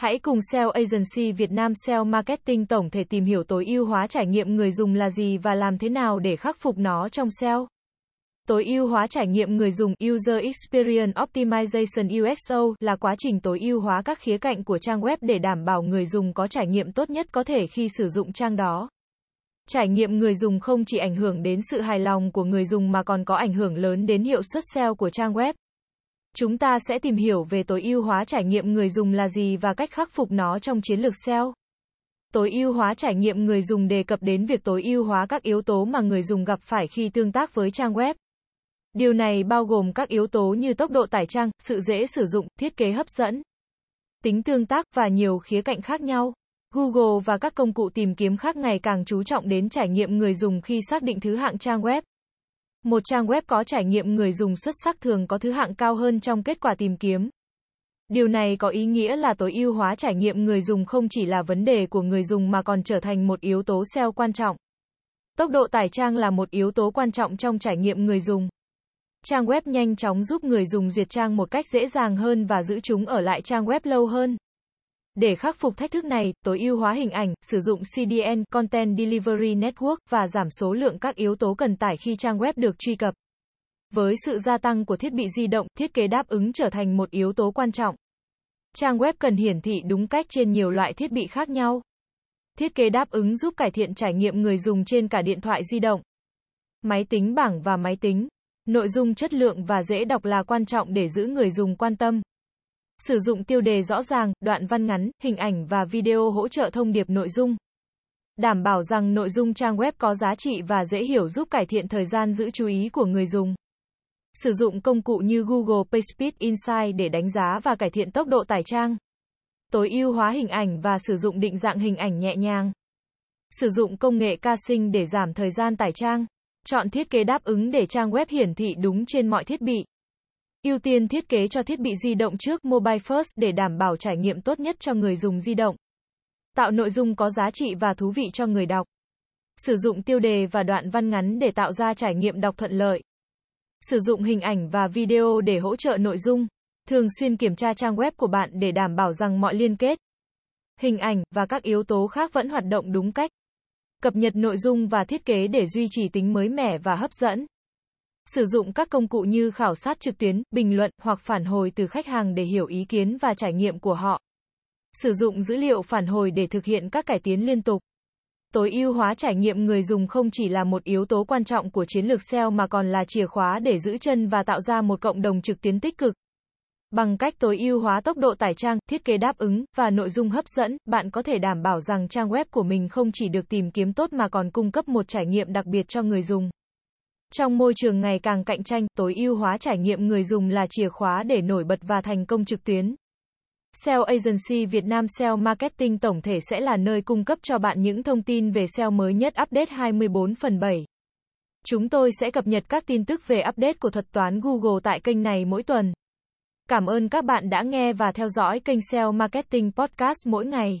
Hãy cùng SEO Agency Việt Nam SEO Marketing tổng thể tìm hiểu tối ưu hóa trải nghiệm người dùng là gì và làm thế nào để khắc phục nó trong SEO. Tối ưu hóa trải nghiệm người dùng User Experience Optimization UXO là quá trình tối ưu hóa các khía cạnh của trang web để đảm bảo người dùng có trải nghiệm tốt nhất có thể khi sử dụng trang đó. Trải nghiệm người dùng không chỉ ảnh hưởng đến sự hài lòng của người dùng mà còn có ảnh hưởng lớn đến hiệu suất SEO của trang web. Chúng ta sẽ tìm hiểu về tối ưu hóa trải nghiệm người dùng là gì và cách khắc phục nó trong chiến lược SEO. Tối ưu hóa trải nghiệm người dùng đề cập đến việc tối ưu hóa các yếu tố mà người dùng gặp phải khi tương tác với trang web. Điều này bao gồm các yếu tố như tốc độ tải trang, sự dễ sử dụng, thiết kế hấp dẫn, tính tương tác và nhiều khía cạnh khác nhau. Google và các công cụ tìm kiếm khác ngày càng chú trọng đến trải nghiệm người dùng khi xác định thứ hạng trang web. Một trang web có trải nghiệm người dùng xuất sắc thường có thứ hạng cao hơn trong kết quả tìm kiếm. Điều này có ý nghĩa là tối ưu hóa trải nghiệm người dùng không chỉ là vấn đề của người dùng mà còn trở thành một yếu tố SEO quan trọng. Tốc độ tải trang là một yếu tố quan trọng trong trải nghiệm người dùng. Trang web nhanh chóng giúp người dùng duyệt trang một cách dễ dàng hơn và giữ chúng ở lại trang web lâu hơn. Để khắc phục thách thức này, tối ưu hóa hình ảnh, sử dụng CDN Content Delivery Network và giảm số lượng các yếu tố cần tải khi trang web được truy cập. Với sự gia tăng của thiết bị di động, thiết kế đáp ứng trở thành một yếu tố quan trọng. Trang web cần hiển thị đúng cách trên nhiều loại thiết bị khác nhau. Thiết kế đáp ứng giúp cải thiện trải nghiệm người dùng trên cả điện thoại di động, máy tính bảng và máy tính. Nội dung chất lượng và dễ đọc là quan trọng để giữ người dùng quan tâm. Sử dụng tiêu đề rõ ràng, đoạn văn ngắn, hình ảnh và video hỗ trợ thông điệp nội dung. Đảm bảo rằng nội dung trang web có giá trị và dễ hiểu giúp cải thiện thời gian giữ chú ý của người dùng. Sử dụng công cụ như Google PageSpeed Insight để đánh giá và cải thiện tốc độ tải trang. Tối ưu hóa hình ảnh và sử dụng định dạng hình ảnh nhẹ nhàng. Sử dụng công nghệ caching để giảm thời gian tải trang. Chọn thiết kế đáp ứng để trang web hiển thị đúng trên mọi thiết bị. Ưu tiên thiết kế cho thiết bị di động trước Mobile First để đảm bảo trải nghiệm tốt nhất cho người dùng di động. Tạo nội dung có giá trị và thú vị cho người đọc. Sử dụng tiêu đề và đoạn văn ngắn để tạo ra trải nghiệm đọc thuận lợi. Sử dụng hình ảnh và video để hỗ trợ nội dung. Thường xuyên kiểm tra trang web của bạn để đảm bảo rằng mọi liên kết, hình ảnh và các yếu tố khác vẫn hoạt động đúng cách. Cập nhật nội dung và thiết kế để duy trì tính mới mẻ và hấp dẫn. Sử dụng các công cụ như khảo sát trực tuyến, bình luận hoặc phản hồi từ khách hàng để hiểu ý kiến và trải nghiệm của họ. Sử dụng dữ liệu phản hồi để thực hiện các cải tiến liên tục. Tối ưu hóa trải nghiệm người dùng không chỉ là một yếu tố quan trọng của chiến lược SEO mà còn là chìa khóa để giữ chân và tạo ra một cộng đồng trực tuyến tích cực. Bằng cách tối ưu hóa tốc độ tải trang, thiết kế đáp ứng và nội dung hấp dẫn, bạn có thể đảm bảo rằng trang web của mình không chỉ được tìm kiếm tốt mà còn cung cấp một trải nghiệm đặc biệt cho người dùng. Trong môi trường ngày càng cạnh tranh, tối ưu hóa trải nghiệm người dùng là chìa khóa để nổi bật và thành công trực tuyến. SEO Agency Việt Nam SEO Marketing tổng thể sẽ là nơi cung cấp cho bạn những thông tin về SEO mới nhất update 24 phần 7. Chúng tôi sẽ cập nhật các tin tức về update của thuật toán Google tại kênh này mỗi tuần. Cảm ơn các bạn đã nghe và theo dõi kênh SEO Marketing Podcast mỗi ngày.